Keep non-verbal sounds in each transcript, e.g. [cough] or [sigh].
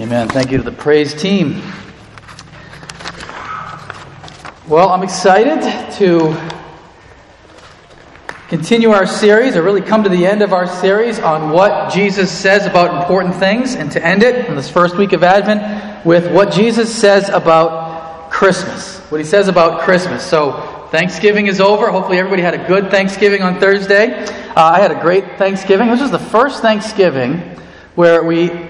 Amen. Thank you to the praise team. Well, I'm excited to continue our series, or really come to the end of our series on what Jesus says about important things, and to end it in this first week of Advent with what Jesus says about Christmas. What he says about Christmas. So, Thanksgiving is over. Hopefully, everybody had a good Thanksgiving on Thursday. Uh, I had a great Thanksgiving. This was the first Thanksgiving where we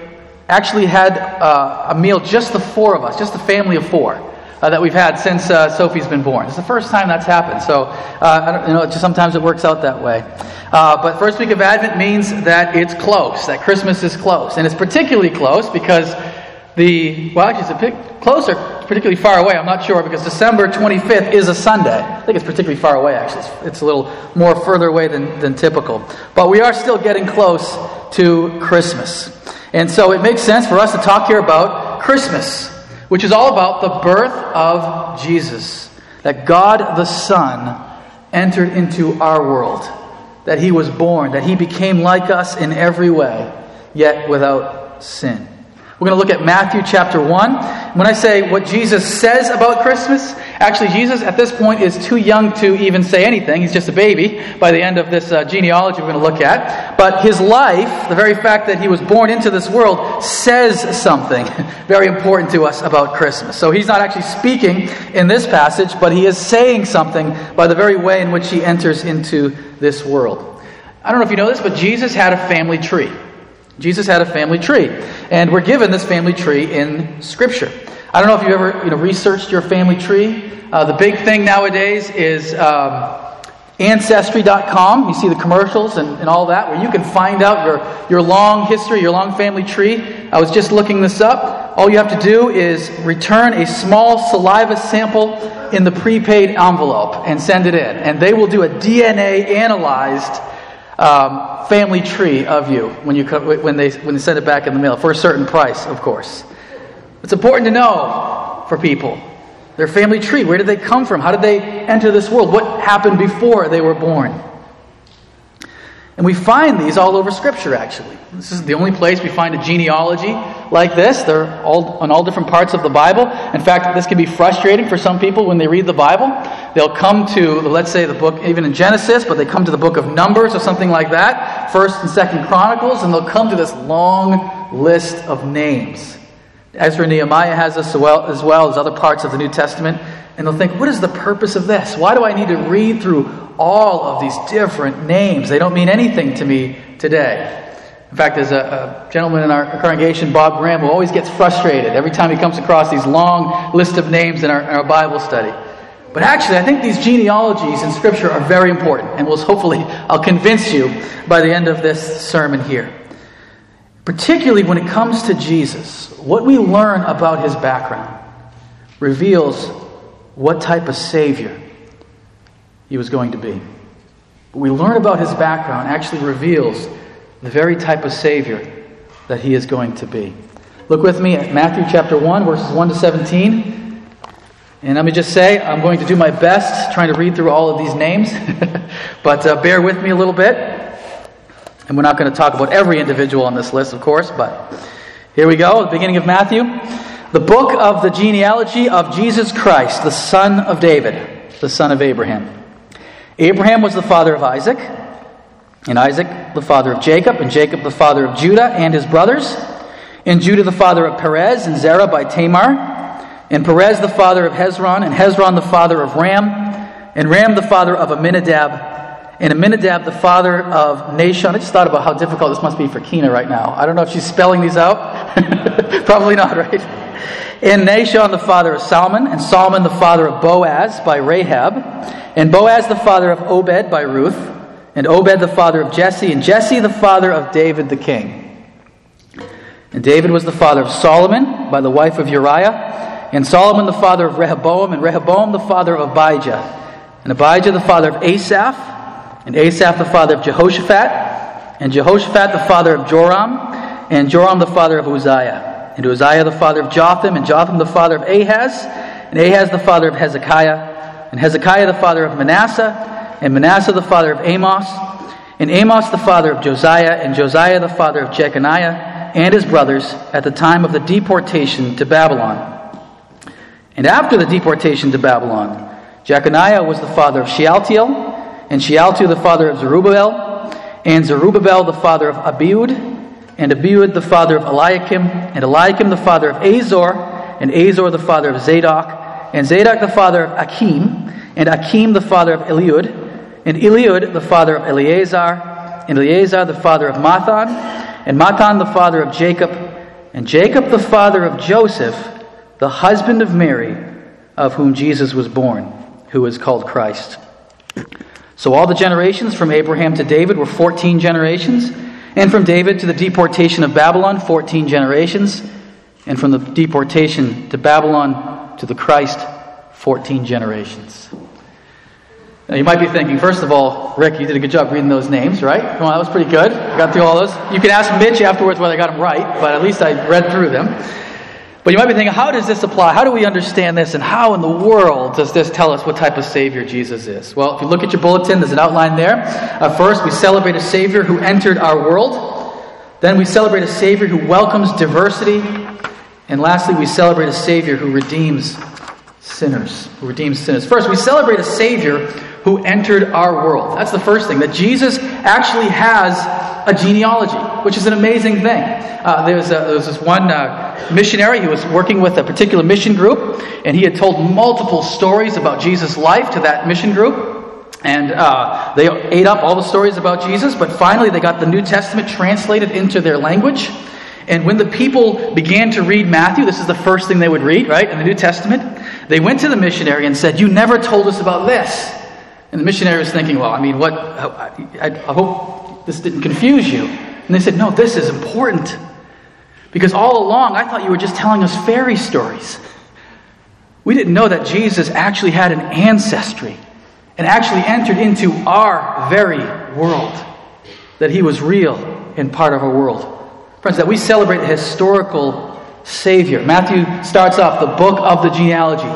actually had uh, a meal, just the four of us, just the family of four. Uh, that we've had since uh, Sophie's been born. It's the first time that's happened. So, uh, you know, just sometimes it works out that way. Uh, but first week of Advent means that it's close, that Christmas is close. And it's particularly close because the, well, actually, it's a bit closer, particularly far away. I'm not sure because December 25th is a Sunday. I think it's particularly far away, actually. It's, it's a little more further away than, than typical. But we are still getting close to Christmas. And so it makes sense for us to talk here about Christmas, which is all about the birth of Jesus. That God the Son entered into our world, that he was born, that he became like us in every way, yet without sin. We're going to look at Matthew chapter 1. When I say what Jesus says about Christmas, actually, Jesus at this point is too young to even say anything. He's just a baby by the end of this uh, genealogy we're going to look at. But his life, the very fact that he was born into this world, says something [laughs] very important to us about Christmas. So he's not actually speaking in this passage, but he is saying something by the very way in which he enters into this world. I don't know if you know this, but Jesus had a family tree. Jesus had a family tree, and we're given this family tree in Scripture. I don't know if you ever you know, researched your family tree. Uh, the big thing nowadays is um, Ancestry.com. You see the commercials and, and all that, where you can find out your, your long history, your long family tree. I was just looking this up. All you have to do is return a small saliva sample in the prepaid envelope and send it in, and they will do a DNA analyzed um, family tree of you when, you, when, they, when they send it back in the mail for a certain price, of course. It's important to know for people their family tree. Where did they come from? How did they enter this world? What happened before they were born? And we find these all over Scripture, actually. This is the only place we find a genealogy like this. They're all on all different parts of the Bible. In fact, this can be frustrating for some people when they read the Bible. They'll come to, let's say, the book, even in Genesis, but they come to the book of Numbers or something like that, First and Second Chronicles, and they'll come to this long list of names. Ezra Nehemiah has this as well, as well as other parts of the New Testament. And they'll think, what is the purpose of this? Why do I need to read through all of these different names? They don't mean anything to me today. In fact, there's a, a, gentleman in our congregation, Bob Graham, who always gets frustrated every time he comes across these long list of names in our, in our Bible study. But actually, I think these genealogies in Scripture are very important, and will hopefully I'll convince you by the end of this sermon here. Particularly when it comes to Jesus, what we learn about his background reveals what type of Savior he was going to be. What we learn about his background actually reveals the very type of Savior that he is going to be. Look with me at Matthew chapter 1, verses 1 to 17. And let me just say, I'm going to do my best trying to read through all of these names, [laughs] but uh, bear with me a little bit. And we're not going to talk about every individual on this list, of course, but here we go, the beginning of Matthew. The book of the genealogy of Jesus Christ, the son of David, the son of Abraham. Abraham was the father of Isaac, and Isaac the father of Jacob, and Jacob the father of Judah and his brothers, and Judah the father of Perez, and Zerah by Tamar, and Perez the father of Hezron, and Hezron the father of Ram, and Ram the father of Amminadab, and Amminadab, the father of Nahshon. I just thought about how difficult this must be for Kina right now. I don't know if she's spelling these out. Probably not, right? And Nahshon, the father of Salmon, and Salmon, the father of Boaz by Rahab, and Boaz, the father of Obed by Ruth, and Obed, the father of Jesse, and Jesse, the father of David the king. And David was the father of Solomon by the wife of Uriah, and Solomon, the father of Rehoboam, and Rehoboam, the father of Abijah, and Abijah, the father of Asaph, and Asaph the father of Jehoshaphat, and Jehoshaphat the father of Joram, and Joram the father of Uzziah, and Uzziah the father of Jotham, and Jotham the father of Ahaz, and Ahaz the father of Hezekiah, and Hezekiah the father of Manasseh, and Manasseh the father of Amos, and Amos the father of Josiah, and Josiah the father of Jeconiah, and his brothers at the time of the deportation to Babylon. And after the deportation to Babylon, Jeconiah was the father of Shealtiel, and Shealtiel the father of Zerubbabel, and Zerubbabel the father of Abiud, and Abiud the father of Eliakim, and Eliakim the father of Azor, and Azor the father of Zadok, and Zadok the father of Achim, and Achim the father of Eliud, and Eliud the father of Eleazar, and Eleazar the father of Matthan, and Matthan the father of Jacob, and Jacob the father of Joseph, the husband of Mary, of whom Jesus was born, who is called Christ. So all the generations from Abraham to David were 14 generations, and from David to the deportation of Babylon, 14 generations, and from the deportation to Babylon to the Christ, 14 generations. Now you might be thinking, first of all, Rick, you did a good job reading those names, right? Come on, that was pretty good. I got through all those. You can ask Mitch afterwards whether I got them right, but at least I read through them. But you might be thinking, how does this apply? How do we understand this? And how in the world does this tell us what type of Savior Jesus is? Well, if you look at your bulletin, there's an outline there. Uh, first, we celebrate a Savior who entered our world. Then we celebrate a Savior who welcomes diversity. And lastly, we celebrate a Savior who redeems sinners. Who redeems sinners. First, we celebrate a Savior who entered our world. That's the first thing. That Jesus actually has a genealogy, which is an amazing thing. Uh, there, was a, there was this one uh, missionary who was working with a particular mission group, and he had told multiple stories about Jesus' life to that mission group. And uh, they ate up all the stories about Jesus, but finally they got the New Testament translated into their language. And when the people began to read Matthew, this is the first thing they would read, right, in the New Testament, they went to the missionary and said, You never told us about this. And the missionary was thinking, Well, I mean, what? I, I, I hope this didn't confuse you. And they said, No, this is important. Because all along, I thought you were just telling us fairy stories. We didn't know that Jesus actually had an ancestry and actually entered into our very world, that he was real and part of our world. Friends, that we celebrate a historical Savior. Matthew starts off the book of the genealogy.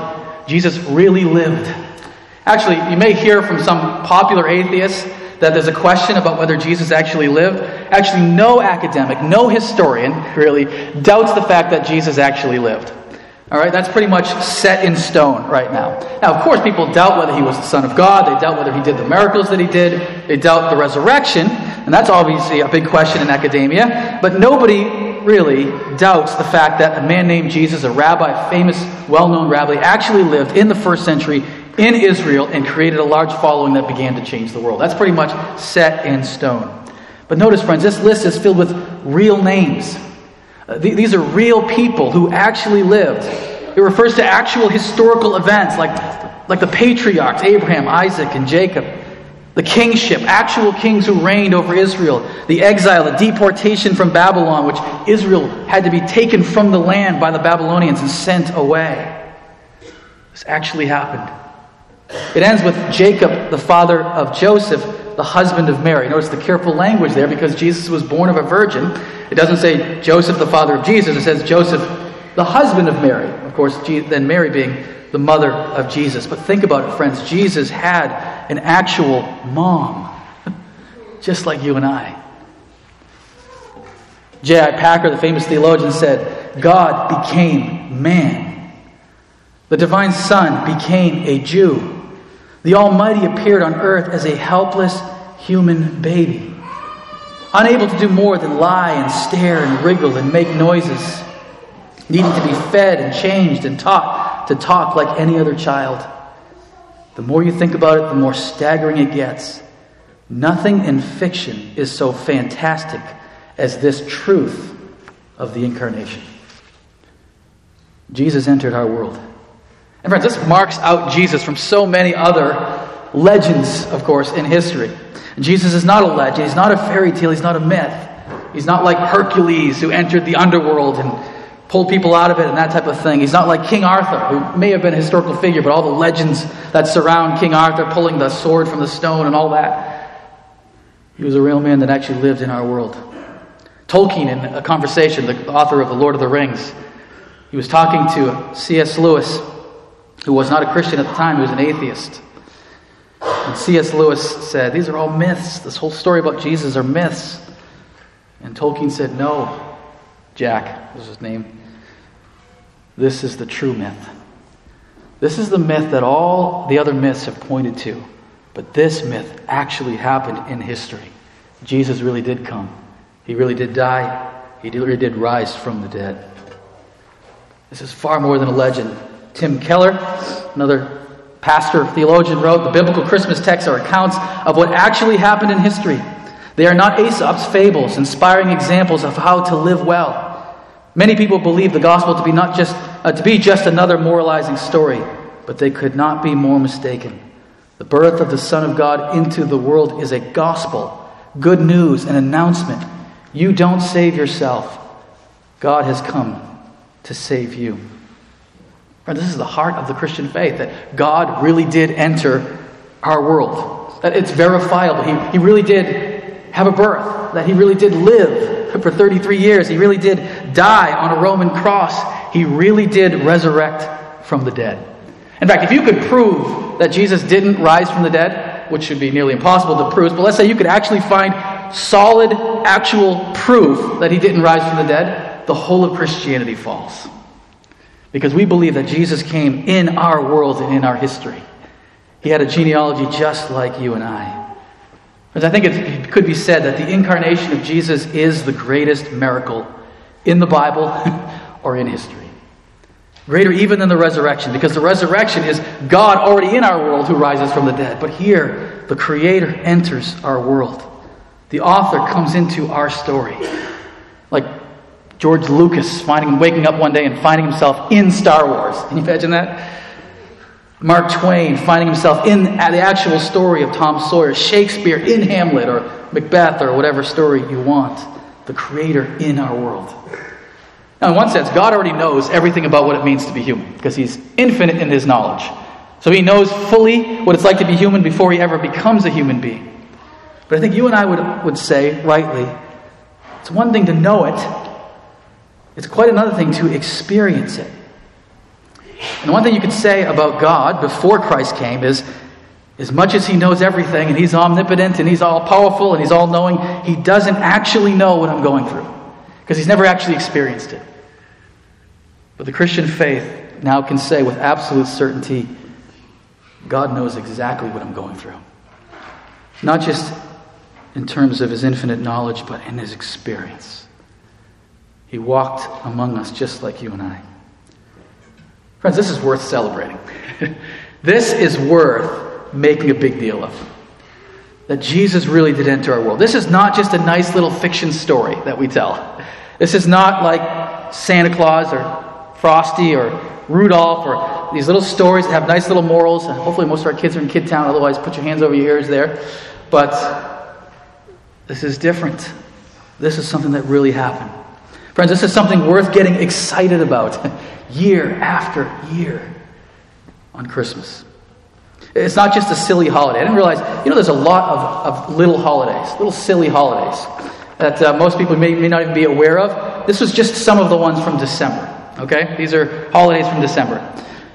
Jesus really lived. Actually, you may hear from some popular atheists that there's a question about whether Jesus actually lived. Actually, no academic, no historian really doubts the fact that Jesus actually lived. All right, that's pretty much set in stone right now. Now, of course, people doubt whether he was the Son of God. They doubt whether he did the miracles that he did. They doubt the resurrection. And that's obviously a big question in academia. But nobody really doubts the fact that a man named Jesus, a rabbi, famous, well known rabbi, actually lived in the first century in Israel and created a large following that began to change the world. That's pretty much set in stone. But notice, friends, this list is filled with real names. Uh, th- these are real people who actually lived. It refers to actual historical events like, like the patriarchs, Abraham, Isaac, and Jacob. The kingship, actual kings who reigned over Israel. The exile, the deportation from Babylon, which Israel had to be taken from the land by the Babylonians and sent away. This actually happened. It ends with Jacob, the father of Joseph, the husband of Mary. Notice the careful language there because Jesus was born of a virgin. It doesn't say Joseph, the father of Jesus. It says Joseph, the husband of Mary. Of course, then Mary being the mother of Jesus. But think about it, friends. Jesus had an actual mom, just like you and I. J.I. Packer, the famous theologian, said, God became man. The divine Son became a Jew. The Almighty appeared on earth as a helpless human baby, unable to do more than lie and stare and wriggle and make noises, needing to be fed and changed and taught to talk like any other child. The more you think about it, the more staggering it gets. Nothing in fiction is so fantastic as this truth of the incarnation. Jesus entered our world. And friends, this marks out Jesus from so many other legends, of course, in history. Jesus is not a legend. He's not a fairy tale. He's not a myth. He's not like Hercules who entered the underworld and pulled people out of it and that type of thing. He's not like King Arthur, who may have been a historical figure, but all the legends that surround King Arthur pulling the sword from the stone and all that. He was a real man that actually lived in our world. Tolkien, in a conversation, the author of The Lord of the Rings, he was talking to C.S. Lewis who was not a Christian at the time, who was an atheist. And C.S. Lewis said, These are all myths. This whole story about Jesus are myths. And Tolkien said, No, Jack was his name. This is the true myth. This is the myth that all the other myths have pointed to. But this myth actually happened in history. Jesus really did come. He really did die. He really did rise from the dead. This is far more than a legend. Tim Keller, another pastor, theologian, wrote The biblical Christmas texts are accounts of what actually happened in history. They are not Aesop's fables, inspiring examples of how to live well. Many people believe the gospel to be not just uh, to be just another moralizing story, but they could not be more mistaken. The birth of the Son of God into the world is a gospel, good news, an announcement. You don't save yourself. God has come to save you. Friend, this is the heart of the Christian faith that God really did enter our world. That it's verifiable. He, he really did have a birth, that he really did live for 33 years. He really did die on a Roman cross. He really did resurrect from the dead. In fact, if you could prove that Jesus didn't rise from the dead, which should be nearly impossible to prove, but let's say you could actually find solid, actual proof that he didn't rise from the dead, the whole of Christianity falls. Because we believe that Jesus came in our world and in our history. He had a genealogy just like you and I. Because I think it could be said that the incarnation of Jesus is the greatest miracle in the Bible [laughs] or in history. Greater even than the resurrection, because the resurrection is God already in our world who rises from the dead. But here, the Creator enters our world. The author comes into our story. George Lucas finding waking up one day and finding himself in Star Wars. Can you imagine that? Mark Twain finding himself in the actual story of Tom Sawyer, Shakespeare in Hamlet or Macbeth or whatever story you want, the creator in our world. Now, in one sense, God already knows everything about what it means to be human because he's infinite in his knowledge. So he knows fully what it's like to be human before he ever becomes a human being. But I think you and I would, would say, rightly, it's one thing to know it, it's quite another thing to experience it. And one thing you could say about God before Christ came is as much as he knows everything and he's omnipotent and he's all powerful and he's all knowing, he doesn't actually know what I'm going through because he's never actually experienced it. But the Christian faith now can say with absolute certainty God knows exactly what I'm going through. Not just in terms of his infinite knowledge, but in his experience. He walked among us just like you and I. Friends, this is worth celebrating. [laughs] this is worth making a big deal of. That Jesus really did enter our world. This is not just a nice little fiction story that we tell. This is not like Santa Claus or Frosty or Rudolph or these little stories that have nice little morals. Hopefully, most of our kids are in Kid Town, otherwise, put your hands over your ears there. But this is different. This is something that really happened. Friends, this is something worth getting excited about. [laughs] year after year on Christmas. It's not just a silly holiday. I didn't realize, you know, there's a lot of, of little holidays, little silly holidays that uh, most people may, may not even be aware of. This was just some of the ones from December. Okay? These are holidays from December.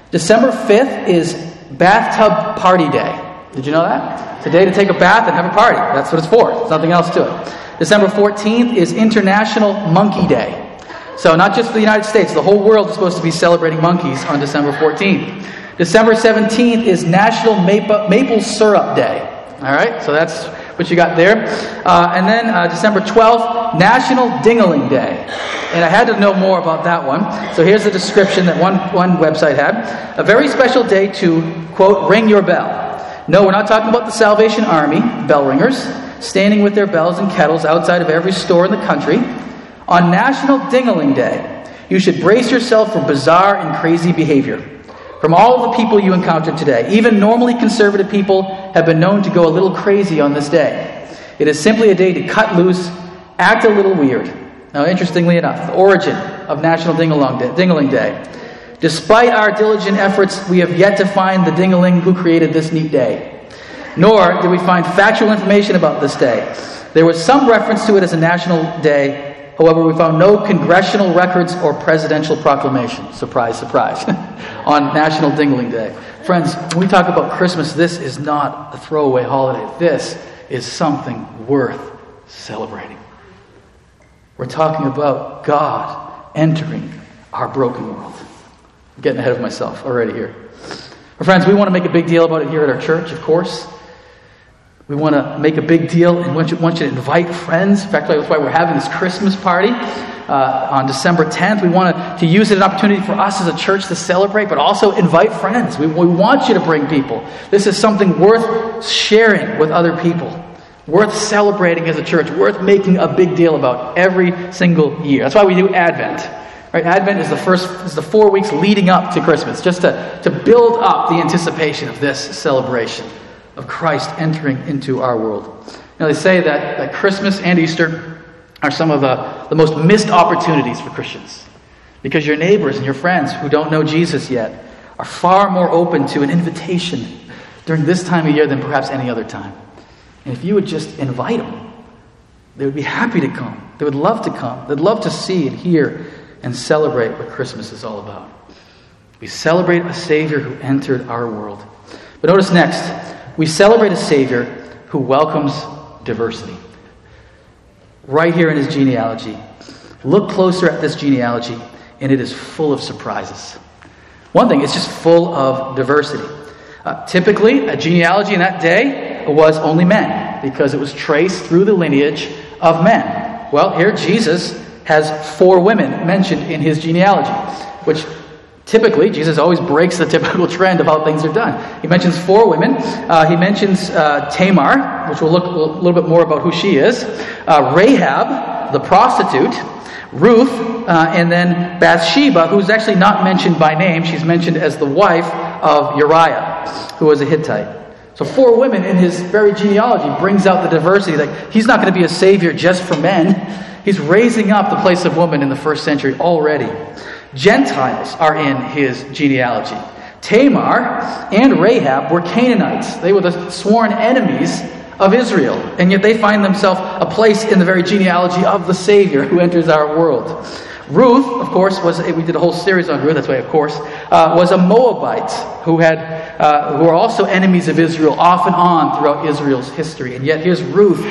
December 5th is Bathtub Party Day. Did you know that? It's a day to take a bath and have a party. That's what it's for. There's nothing else to it. December 14th is International Monkey Day. So, not just the United States, the whole world is supposed to be celebrating monkeys on December 14th. December 17th is National Maple, Maple Syrup Day. All right, so that's what you got there. Uh, and then uh, December 12th, National Dingaling Day. And I had to know more about that one. So here's the description that one, one website had A very special day to, quote, ring your bell. No, we're not talking about the Salvation Army, bell ringers, standing with their bells and kettles outside of every store in the country. On National Dingaling Day, you should brace yourself for bizarre and crazy behavior. From all the people you encounter today, even normally conservative people have been known to go a little crazy on this day. It is simply a day to cut loose, act a little weird. Now, interestingly enough, the origin of National Dingaling Day. Despite our diligent efforts, we have yet to find the dingaling who created this neat day. Nor did we find factual information about this day. There was some reference to it as a national day, However, we found no congressional records or presidential proclamation. Surprise, surprise. [laughs] on National Dingaling Day. Friends, when we talk about Christmas, this is not a throwaway holiday. This is something worth celebrating. We're talking about God entering our broken world. I'm getting ahead of myself already here. Friends, we want to make a big deal about it here at our church, of course. We want to make a big deal and want you, want you to invite friends. In fact, that's why we're having this Christmas party uh, on December 10th. We want to, use it as an opportunity for us as a church to celebrate, but also invite friends. We, we want you to bring people. This is something worth sharing with other people worth celebrating as a church, worth making a big deal about every single year. That's why we do Advent. Right? Advent is the first is the four weeks leading up to Christmas, just to, to build up the anticipation of this celebration of Christ entering into our world. Now they say that, that Christmas and Easter are some of the, the most missed opportunities for Christians. Because your neighbors and your friends who don't know Jesus yet are far more open to an invitation during this time of year than perhaps any other time. And if you would just invite them, they would be happy to come. They would love to come. They'd love to see and hear and celebrate what Christmas is all about. We celebrate a Savior who entered our world. But notice next, we celebrate a Savior who welcomes diversity. Right here in his genealogy. Look closer at this genealogy, and it is full of surprises. One thing, it's just full of diversity. Uh, typically, a genealogy in that day was only men because it was traced through the lineage of men. Well, here Jesus has four women mentioned in his genealogy, which typically Jesus always breaks the typical [laughs] trend of how things are done. He mentions four women. Uh, he mentions uh, Tamar, which we'll look a little bit more about who she is, uh, Rahab, the prostitute, Ruth, uh, and then Bathsheba, who's actually not mentioned by name. She's mentioned as the wife of Uriah, who was a Hittite. So, four women in his very genealogy brings out the diversity. Like, he's not going to be a savior just for men. He's raising up the place of woman in the first century already. Gentiles are in his genealogy. Tamar and Rahab were Canaanites. They were the sworn enemies of Israel, and yet they find themselves a place in the very genealogy of the Savior who enters our world. Ruth, of course, was we did a whole series on Ruth. That's why, of course, uh, was a Moabite who had uh, who were also enemies of Israel off and on throughout Israel's history. And yet, here's Ruth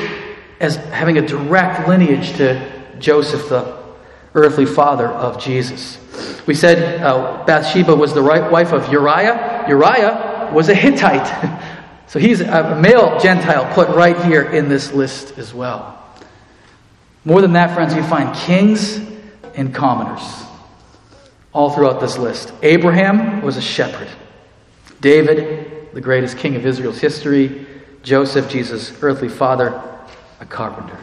as having a direct lineage to Joseph, the earthly father of Jesus. We said uh, Bathsheba was the right wife of Uriah. Uriah was a Hittite. [laughs] so he's a male Gentile put right here in this list as well. More than that, friends, we find kings and commoners all throughout this list. Abraham was a shepherd. David, the greatest king of Israel's history. Joseph, Jesus' earthly father, a carpenter.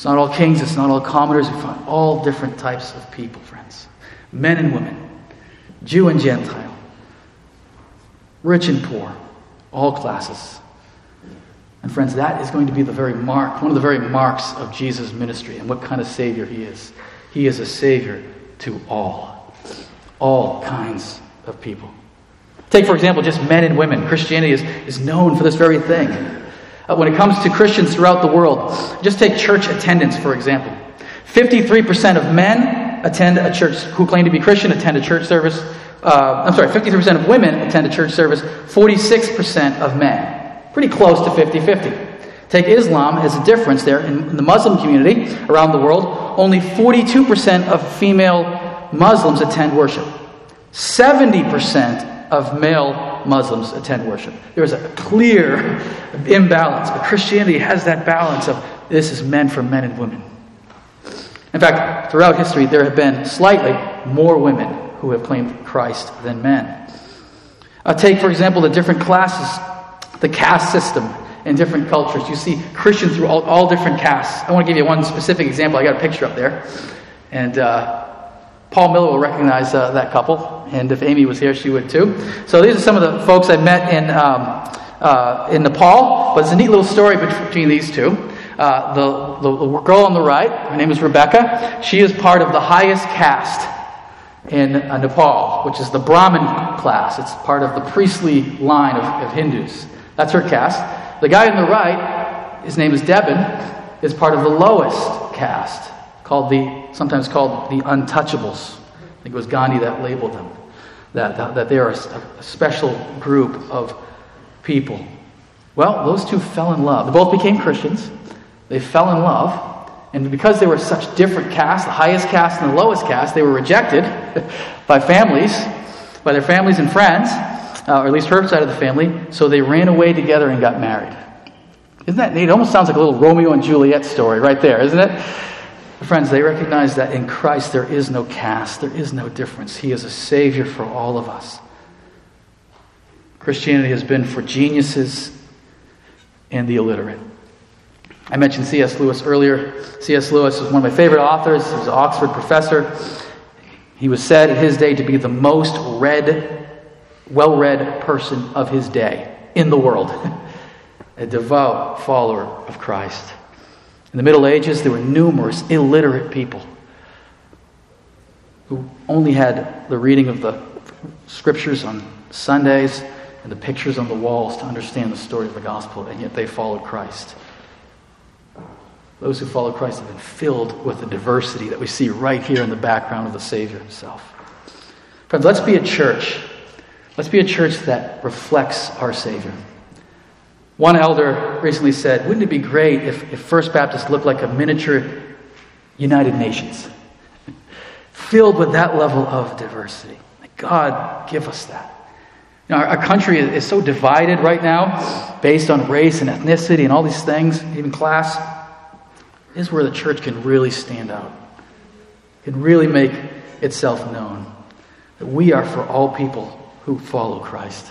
It's not all kings, it's not all commoners. We find all different types of people, friends. Men and women, Jew and Gentile, rich and poor, all classes. And friends, that is going to be the very mark, one of the very marks of Jesus' ministry and what kind of Savior he is. He is a Savior to all, all kinds of people. Take, for example, just men and women. Christianity is, is known for this very thing. When it comes to Christians throughout the world, just take church attendance, for example. 53% of men attend a church, who claim to be Christian, attend a church service. Uh, I'm sorry, 53% of women attend a church service, 46% of men. Pretty close to 50 50. Take Islam as a difference there. In the Muslim community around the world, only 42% of female Muslims attend worship. 70% of male Muslims attend worship. There is a clear imbalance, but Christianity has that balance of this is meant for men and women. In fact, throughout history, there have been slightly more women who have claimed Christ than men. Uh, take, for example, the different classes the caste system in different cultures. You see Christians through all, all different castes. I want to give you one specific example. I got a picture up there. And uh, Paul Miller will recognize uh, that couple. And if Amy was here, she would too. So these are some of the folks I met in, um, uh, in Nepal. But it's a neat little story between these two. Uh, the, the, the girl on the right, her name is Rebecca. She is part of the highest caste in uh, Nepal, which is the Brahmin class. It's part of the priestly line of, of Hindus. That's her caste. The guy on the right, his name is Devin, is part of the lowest caste, called the sometimes called the untouchables. I think it was Gandhi that labeled them. That, that, that they are a, a special group of people. Well, those two fell in love. They both became Christians. They fell in love, And because they were such different castes, the highest caste and the lowest caste, they were rejected [laughs] by families, by their families and friends, uh, or at least her side of the family, so they ran away together and got married. Isn't that neat? It almost sounds like a little Romeo and Juliet story right there, isn't it? Friends, they recognize that in Christ there is no caste, there is no difference. He is a Savior for all of us. Christianity has been for geniuses and the illiterate. I mentioned C.S. Lewis earlier. C.S. Lewis was one of my favorite authors. He was an Oxford professor. He was said in his day to be the most read, well read person of his day in the world, [laughs] a devout follower of Christ. In the Middle Ages, there were numerous illiterate people who only had the reading of the scriptures on Sundays and the pictures on the walls to understand the story of the gospel, and yet they followed Christ. Those who follow Christ have been filled with the diversity that we see right here in the background of the Savior himself. Friends, let's be a church. Let's be a church that reflects our Savior. One elder recently said, Wouldn't it be great if, if First Baptist looked like a miniature United Nations? Filled with that level of diversity. God, give us that. You know, our, our, country is, is so divided right now based on race and ethnicity and all these things, even class. This is where the church can really stand out, can really make itself known. That we are for all people who follow Christ.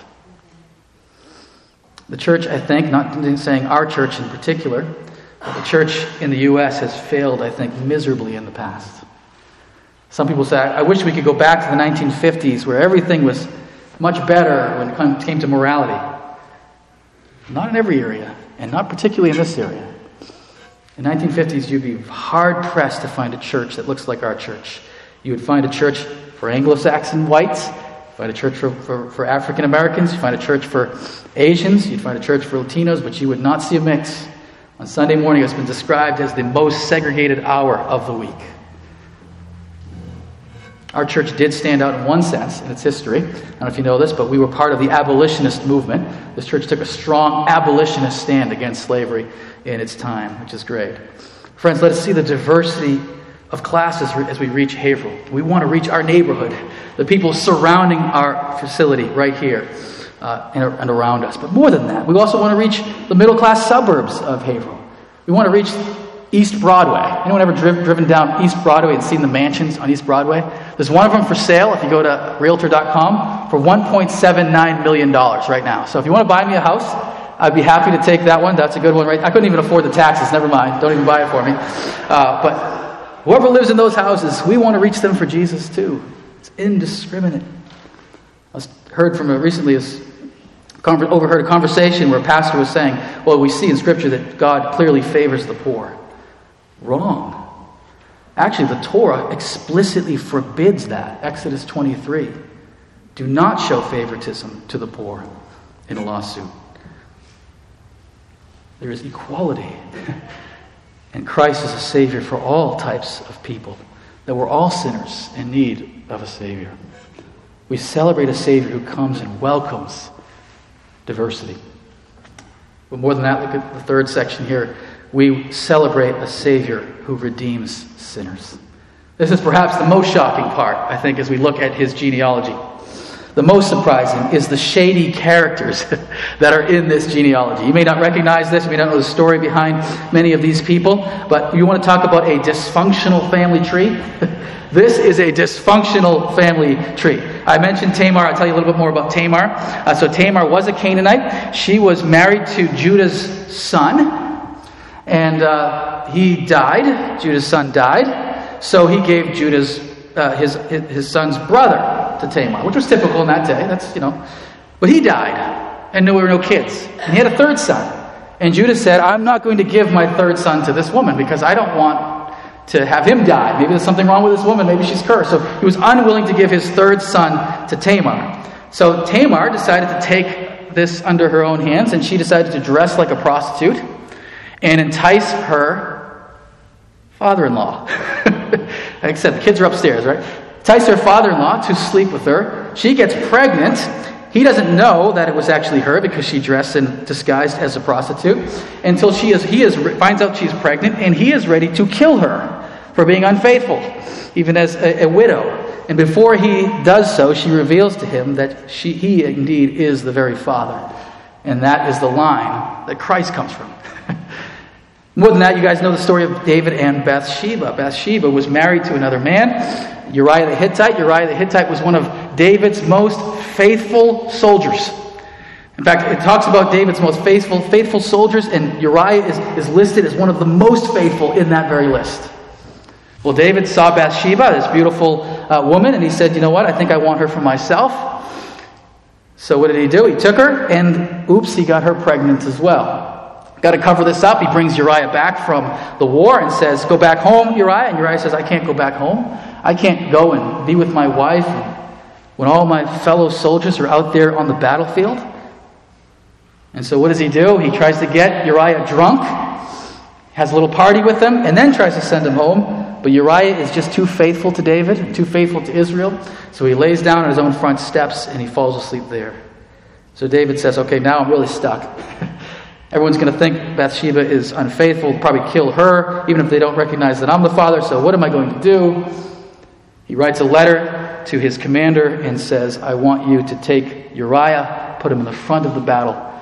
The church, I think, not saying our church in particular, but the church in the U.S. has failed, I think, miserably in the past. Some people say, I wish we could go back to the 1950s where everything was much better when it came to morality. Not in every area, and not particularly in this area. In the 1950s, you'd be hard pressed to find a church that looks like our church. You would find a church for Anglo Saxon whites, find a church for, for, for African Americans, you find a church for Asians, you'd find a church for Latinos, but you would not see a mix. On Sunday morning, it's been described as the most segregated hour of the week. Our church did stand out in one sense in its history. I don't know if you know this, but we were part of the abolitionist movement. This church took a strong abolitionist stand against slavery in its time, which is great. Friends, let us see the diversity of classes as we reach Haverhill. We want to reach our neighborhood, the people surrounding our facility right here uh, and, and around us. But more than that, we also want to reach the middle class suburbs of Haverhill. We want to reach East Broadway. Anyone ever driv- driven down East Broadway and seen the mansions on East Broadway? There's one of them for sale if you go to realtor.com for $1.79 million right now. So if you want to buy me a house, I'd be happy to take that one. That's a good one, right? I couldn't even afford the taxes. Never mind. Don't even buy it for me. Uh, but whoever lives in those houses, we want to reach them for Jesus too. It's indiscriminate. I heard from a recently overheard a conversation where a pastor was saying, "Well, we see in Scripture that God clearly favors the poor." Wrong. Actually, the Torah explicitly forbids that. Exodus 23. Do not show favoritism to the poor in a lawsuit. There is equality. [laughs] and Christ is a Savior for all types of people, that we're all sinners in need of a Savior. We celebrate a Savior who comes and welcomes diversity. But more than that, look at the third section here. We celebrate a Savior who redeems sinners. This is perhaps the most shocking part, I think, as we look at his genealogy. The most surprising is the shady characters [laughs] that are in this genealogy. You may not recognize this, you may not know the story behind many of these people, but you want to talk about a dysfunctional family tree? [laughs] this is a dysfunctional family tree. I mentioned Tamar. I'll tell you a little bit more about Tamar. Uh, so, Tamar was a Canaanite. She was married to Judah's son, and uh, he died. Judah's son died. So, he gave Judah's, uh, his, his son's brother to Tamar, which was typical in that day. That's, you know. But he died, and there were no kids. And he had a third son. And Judah said, I'm not going to give my third son to this woman because I don't want to have him die. Maybe there's something wrong with this woman. Maybe she's cursed. So he was unwilling to give his third son to Tamar. So Tamar decided to take this under her own hands, and she decided to dress like a prostitute and entice her father in law. [laughs] like said, the kids are upstairs, right? Entice her father in law to sleep with her. She gets pregnant, He doesn't know that it was actually her because she dressed and disguised as a prostitute until she is, he is, finds out she's pregnant and he is ready to kill her for being unfaithful, even as a, a widow. And before he does so, she reveals to him that she, he indeed is the very father. And that is the line that Christ comes from. [laughs] More than that, you guys know the story of David and Bathsheba. Bathsheba was married to another man, Uriah the Hittite. Uriah the Hittite was one of David's most faithful soldiers. In fact, it talks about David's most faithful, faithful soldiers, and Uriah is, is listed as one of the most faithful in that very list. Well, David saw Bathsheba, this beautiful uh, woman, and he said, You know what? I think I want her for myself. So, what did he do? He took her, and oops, he got her pregnant as well. Got to cover this up. He brings Uriah back from the war and says, Go back home, Uriah. And Uriah says, I can't go back home. I can't go and be with my wife when all my fellow soldiers are out there on the battlefield. And so, what does he do? He tries to get Uriah drunk, has a little party with him, and then tries to send him home. But Uriah is just too faithful to David, too faithful to Israel. So he lays down on his own front steps and he falls asleep there. So David says, Okay, now I'm really stuck. [laughs] Everyone's going to think Bathsheba is unfaithful, probably kill her, even if they don't recognize that I'm the father. So, what am I going to do? He writes a letter to his commander and says, I want you to take Uriah, put him in the front of the battle,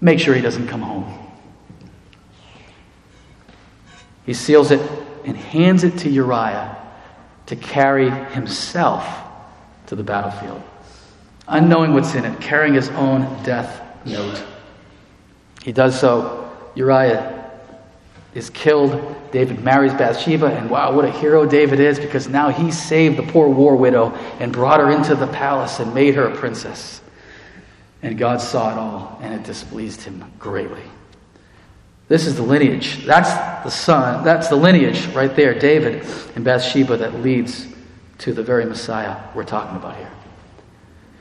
make sure he doesn't come home. He seals it and hands it to Uriah to carry himself to the battlefield, unknowing what's in it, carrying his own death note. He does so. Uriah is killed. David marries Bathsheba, and wow, what a hero David is because now he saved the poor war widow and brought her into the palace and made her a princess. And God saw it all, and it displeased him greatly. This is the lineage. That's the son. That's the lineage right there, David and Bathsheba, that leads to the very Messiah we're talking about here.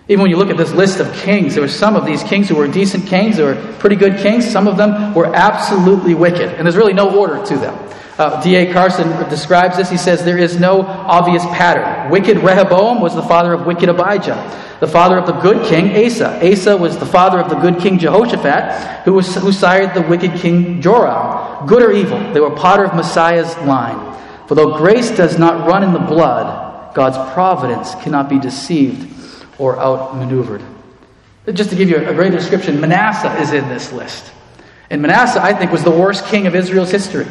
Even when you look at this list of kings, there were some of these kings who were decent kings, they were pretty good kings. Some of them were absolutely wicked, and there's really no order to them. Uh, D.A. Carson describes this. He says, There is no obvious pattern. Wicked Rehoboam was the father of wicked Abijah, the father of the good king Asa. Asa was the father of the good king Jehoshaphat, who, was, who sired the wicked king Joram. Good or evil, they were part of Messiah's line. For though grace does not run in the blood, God's providence cannot be deceived or outmaneuvered. Just to give you a great description, Manasseh is in this list. And Manasseh, I think, was the worst king of Israel's history.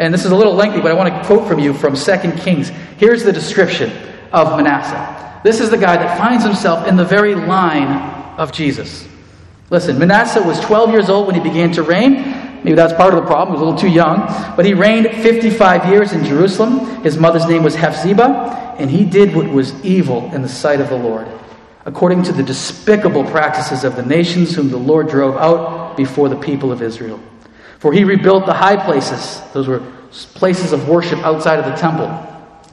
And this is a little lengthy, but I want to quote from you from 2 Kings. Here's the description of Manasseh. This is the guy that finds himself in the very line of Jesus. Listen, Manasseh was 12 years old when he began to reign. Maybe that's part of the problem. He was a little too young. But he reigned 55 years in Jerusalem. His mother's name was Hephzibah, and he did what was evil in the sight of the Lord according to the despicable practices of the nations whom the Lord drove out before the people of Israel. For he rebuilt the high places, those were places of worship outside of the temple,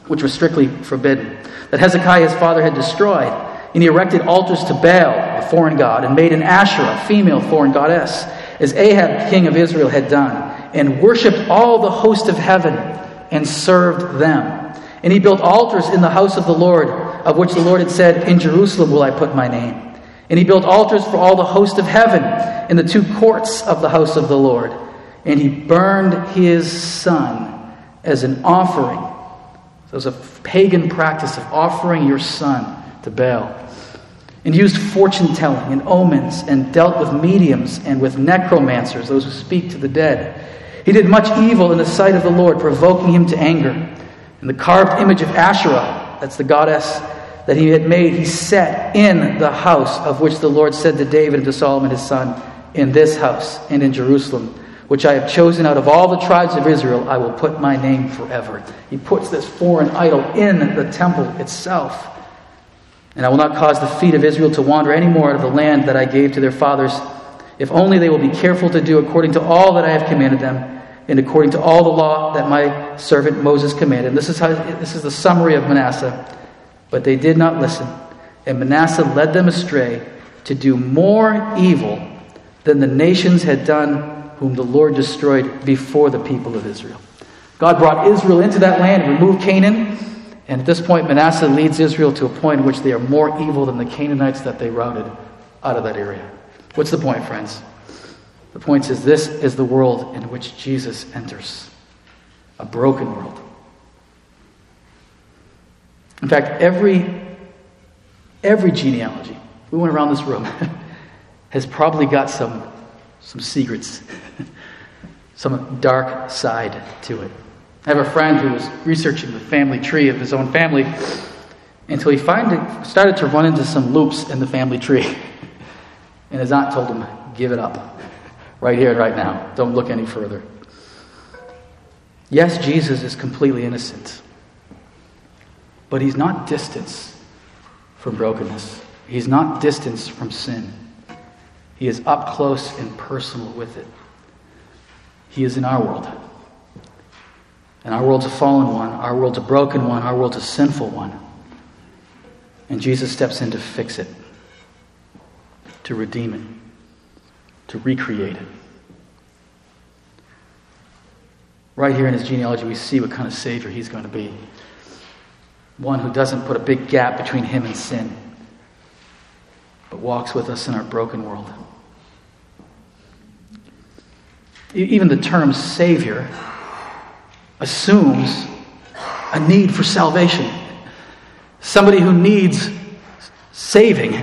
which were strictly forbidden, that Hezekiah his father had destroyed. And he erected altars to Baal, a foreign god, and made an Asherah, a female foreign goddess, as Ahab, king of Israel, had done, and worshipped all the host of heaven and served them. And he built altars in the house of the Lord of which the Lord had said, In Jerusalem will I put my name. And he built altars for all the host of heaven in the two courts of the house of the Lord. And he burned his son as an offering. So it was a pagan practice of offering your son to Baal. And used fortune telling and omens and dealt with mediums and with necromancers, those who speak to the dead. He did much evil in the sight of the Lord, provoking him to anger. And the carved image of Asherah, that's the goddess that he had made, he set in the house of which the Lord said to David and to Solomon his son, In this house and in Jerusalem, which I have chosen out of all the tribes of Israel, I will put my name forever. He puts this foreign idol in the temple itself. And I will not cause the feet of Israel to wander any more out of the land that I gave to their fathers, if only they will be careful to do according to all that I have commanded them, and according to all the law that my servant Moses commanded. And this is, how, this is the summary of Manasseh. But they did not listen, and Manasseh led them astray to do more evil than the nations had done whom the Lord destroyed before the people of Israel. God brought Israel into that land, removed Canaan, and at this point, Manasseh leads Israel to a point in which they are more evil than the Canaanites that they routed out of that area. What's the point, friends? The point is this is the world in which Jesus enters a broken world. In fact, every, every genealogy, we went around this room, [laughs] has probably got some, some secrets, [laughs] some dark side to it. I have a friend who was researching the family tree of his own family until he finally started to run into some loops in the family tree. [laughs] And his aunt told him, Give it up. Right here and right now. Don't look any further. Yes, Jesus is completely innocent. But he's not distance from brokenness. He's not distance from sin. He is up close and personal with it. He is in our world. And our world's a fallen one, our world's a broken one, our world's a sinful one. And Jesus steps in to fix it, to redeem it, to recreate it. Right here in his genealogy, we see what kind of Savior he's going to be. One who doesn't put a big gap between him and sin, but walks with us in our broken world. Even the term Savior assumes a need for salvation. Somebody who needs saving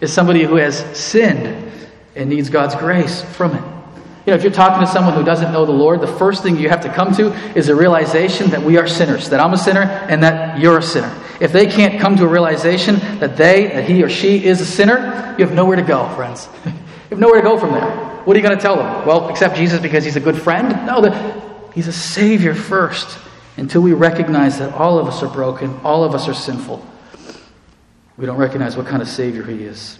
is somebody who has sinned and needs God's grace from it. You know, if you're talking to someone who doesn't know the Lord, the first thing you have to come to is a realization that we are sinners, that I'm a sinner and that you're a sinner. If they can't come to a realization that they, that he or she is a sinner, you have nowhere to go, friends. [laughs] you have nowhere to go from there. What are you going to tell them? Well, accept Jesus because he's a good friend? No, the, he's a savior first. Until we recognize that all of us are broken, all of us are sinful, we don't recognize what kind of savior he is.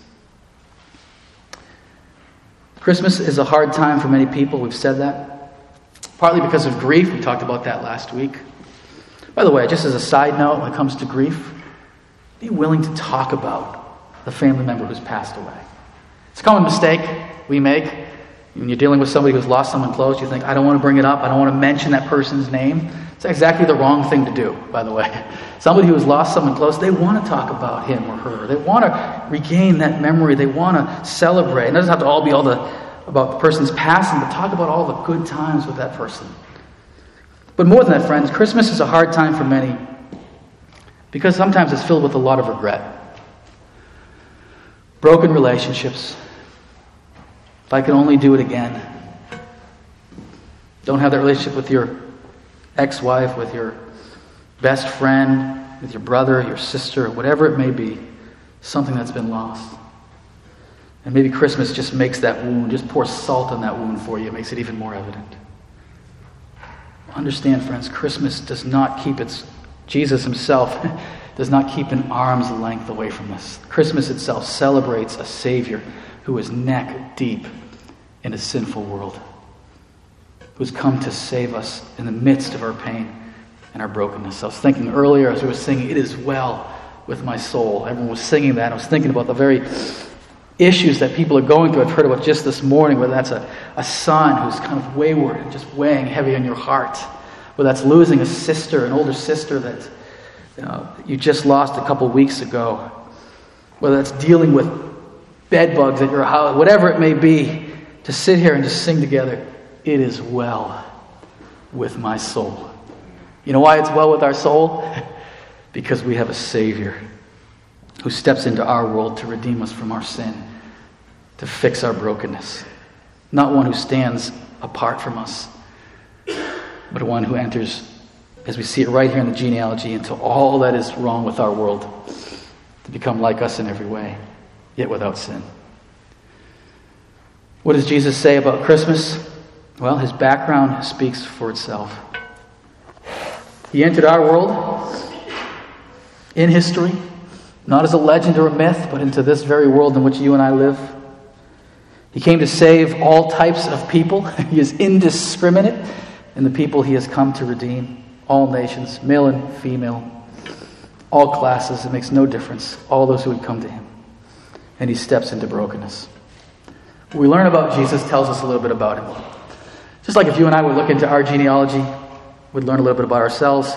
Christmas is a hard time for many people. We've said that. Partly because of grief. We talked about that last week. By the way, just as a side note, when it comes to grief, be willing to talk about the family member who's passed away. It's a common mistake we make. When you're dealing with somebody who's lost someone close, you think, I don't want to bring it up. I don't want to mention that person's name. It's exactly the wrong thing to do, by the way. [laughs] Somebody who has lost someone close, they want to talk about him or her. They want to regain that memory. They want to celebrate. And it doesn't have to all be all the about the person's passing, but talk about all the good times with that person. But more than that, friends, Christmas is a hard time for many because sometimes it's filled with a lot of regret. Broken relationships. If I could only do it again. Don't have that relationship with your ex wife, with your best friend, with your brother, your sister, whatever it may be, something that's been lost. And maybe Christmas just makes that wound, just pours salt on that wound for you, makes it even more evident. Understand, friends, Christmas does not keep its, Jesus himself [laughs] does not keep an arm's length away from us. Christmas itself celebrates a Savior who is neck deep in a sinful world, who's come to save us in the midst of our pain and our brokenness. I was thinking earlier as we were singing, It is well with my soul. Everyone was singing that. I was thinking about the very issues that people are going through. I've heard about just this morning, whether that's a, a son who's kind of wayward and just weighing heavy on your heart, whether that's losing a sister, an older sister that you, know, you just lost a couple weeks ago, whether that's dealing with bed bugs at your house, whatever it may be, to sit here and just sing together, it is well with my soul. You know why it's well with our soul? [laughs] because we have a Savior who steps into our world to redeem us from our sin, to fix our brokenness. Not one who stands apart from us, but one who enters, as we see it right here in the genealogy, into all that is wrong with our world, to become like us in every way, yet without sin. What does Jesus say about Christmas? Well, his background speaks for itself. He entered our world in history, not as a legend or a myth, but into this very world in which you and I live. He came to save all types of people. [laughs] he is indiscriminate in the people he has come to redeem. All nations, male and female, all classes. It makes no difference. All those who would come to him. And he steps into brokenness. What we learn about Jesus tells us a little bit about him. Just like if you and I would look into our genealogy, we'd learn a little bit about ourselves.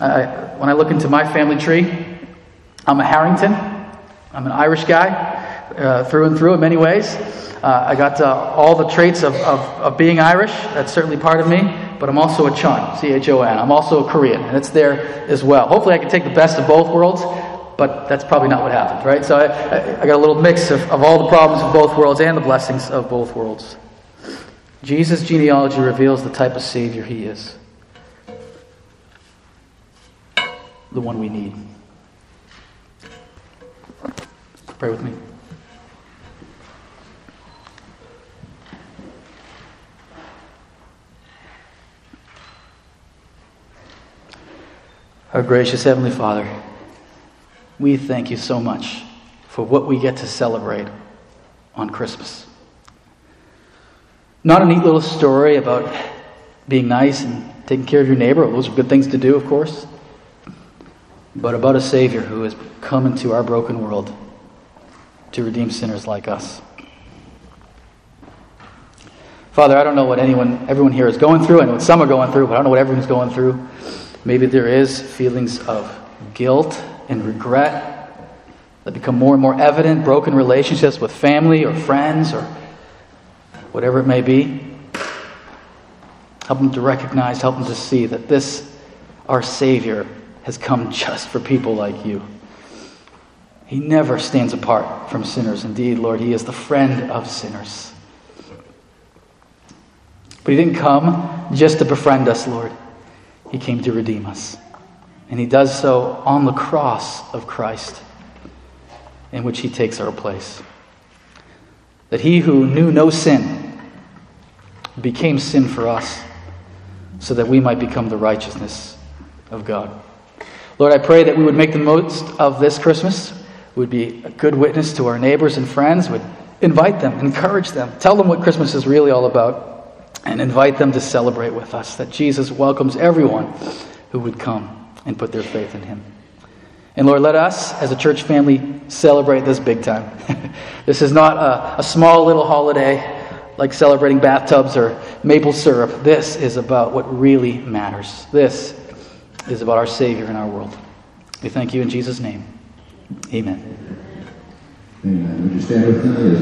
I, when I look into my family tree, I'm a Harrington. I'm an Irish guy. uh, through and through in many ways. Uh, I got uh, all the traits of, of, of being Irish. That's certainly part of me. But I'm also a Chon, C H O N. I'm also a Korean, and it's there as well. Hopefully, I can take the best of both worlds, but that's probably not what happened, right? So I, I, got a little mix of, of all the problems of both worlds and the blessings of both worlds. Jesus' genealogy reveals the type of Savior he is the one we need. Pray with me. Our gracious Heavenly Father, we thank you so much for what we get to celebrate on Christmas. Not a neat little story about being nice and taking care of your neighbor. Those are good things to do, of course. But about a Savior who has come into our broken world to redeem sinners like us. Father, I don't know what anyone, everyone here is going through. I know what some are going through, but I don't know what everyone's going through. Maybe there is feelings of guilt and regret that become more and more evident, broken relationships with family or friends or whatever it may be. Help them to recognize, help them to see that this, our Savior, has come [laughs] just for people like you. He never stands apart from sinners. Indeed, Lord, He is the friend of sinners. But He didn't come just to befriend us, Lord. He came to redeem us. And He does so on the cross of Christ, in which He takes our place. That He who knew no sin became sin for us, so that we might become the righteousness of God. Lord, I pray that we would make the most of this Christmas. Would be a good witness to our neighbors and friends, would invite them, encourage them, tell them what Christmas is really all about, and invite them to celebrate with us. That Jesus welcomes everyone who would come and put their faith in him. And Lord, let us as a church family celebrate this big time. [laughs] this is not a, a small little holiday like celebrating bathtubs or maple syrup. This is about what really matters. This is about our Savior in our world. We thank you in Jesus' name. Amen. Amen.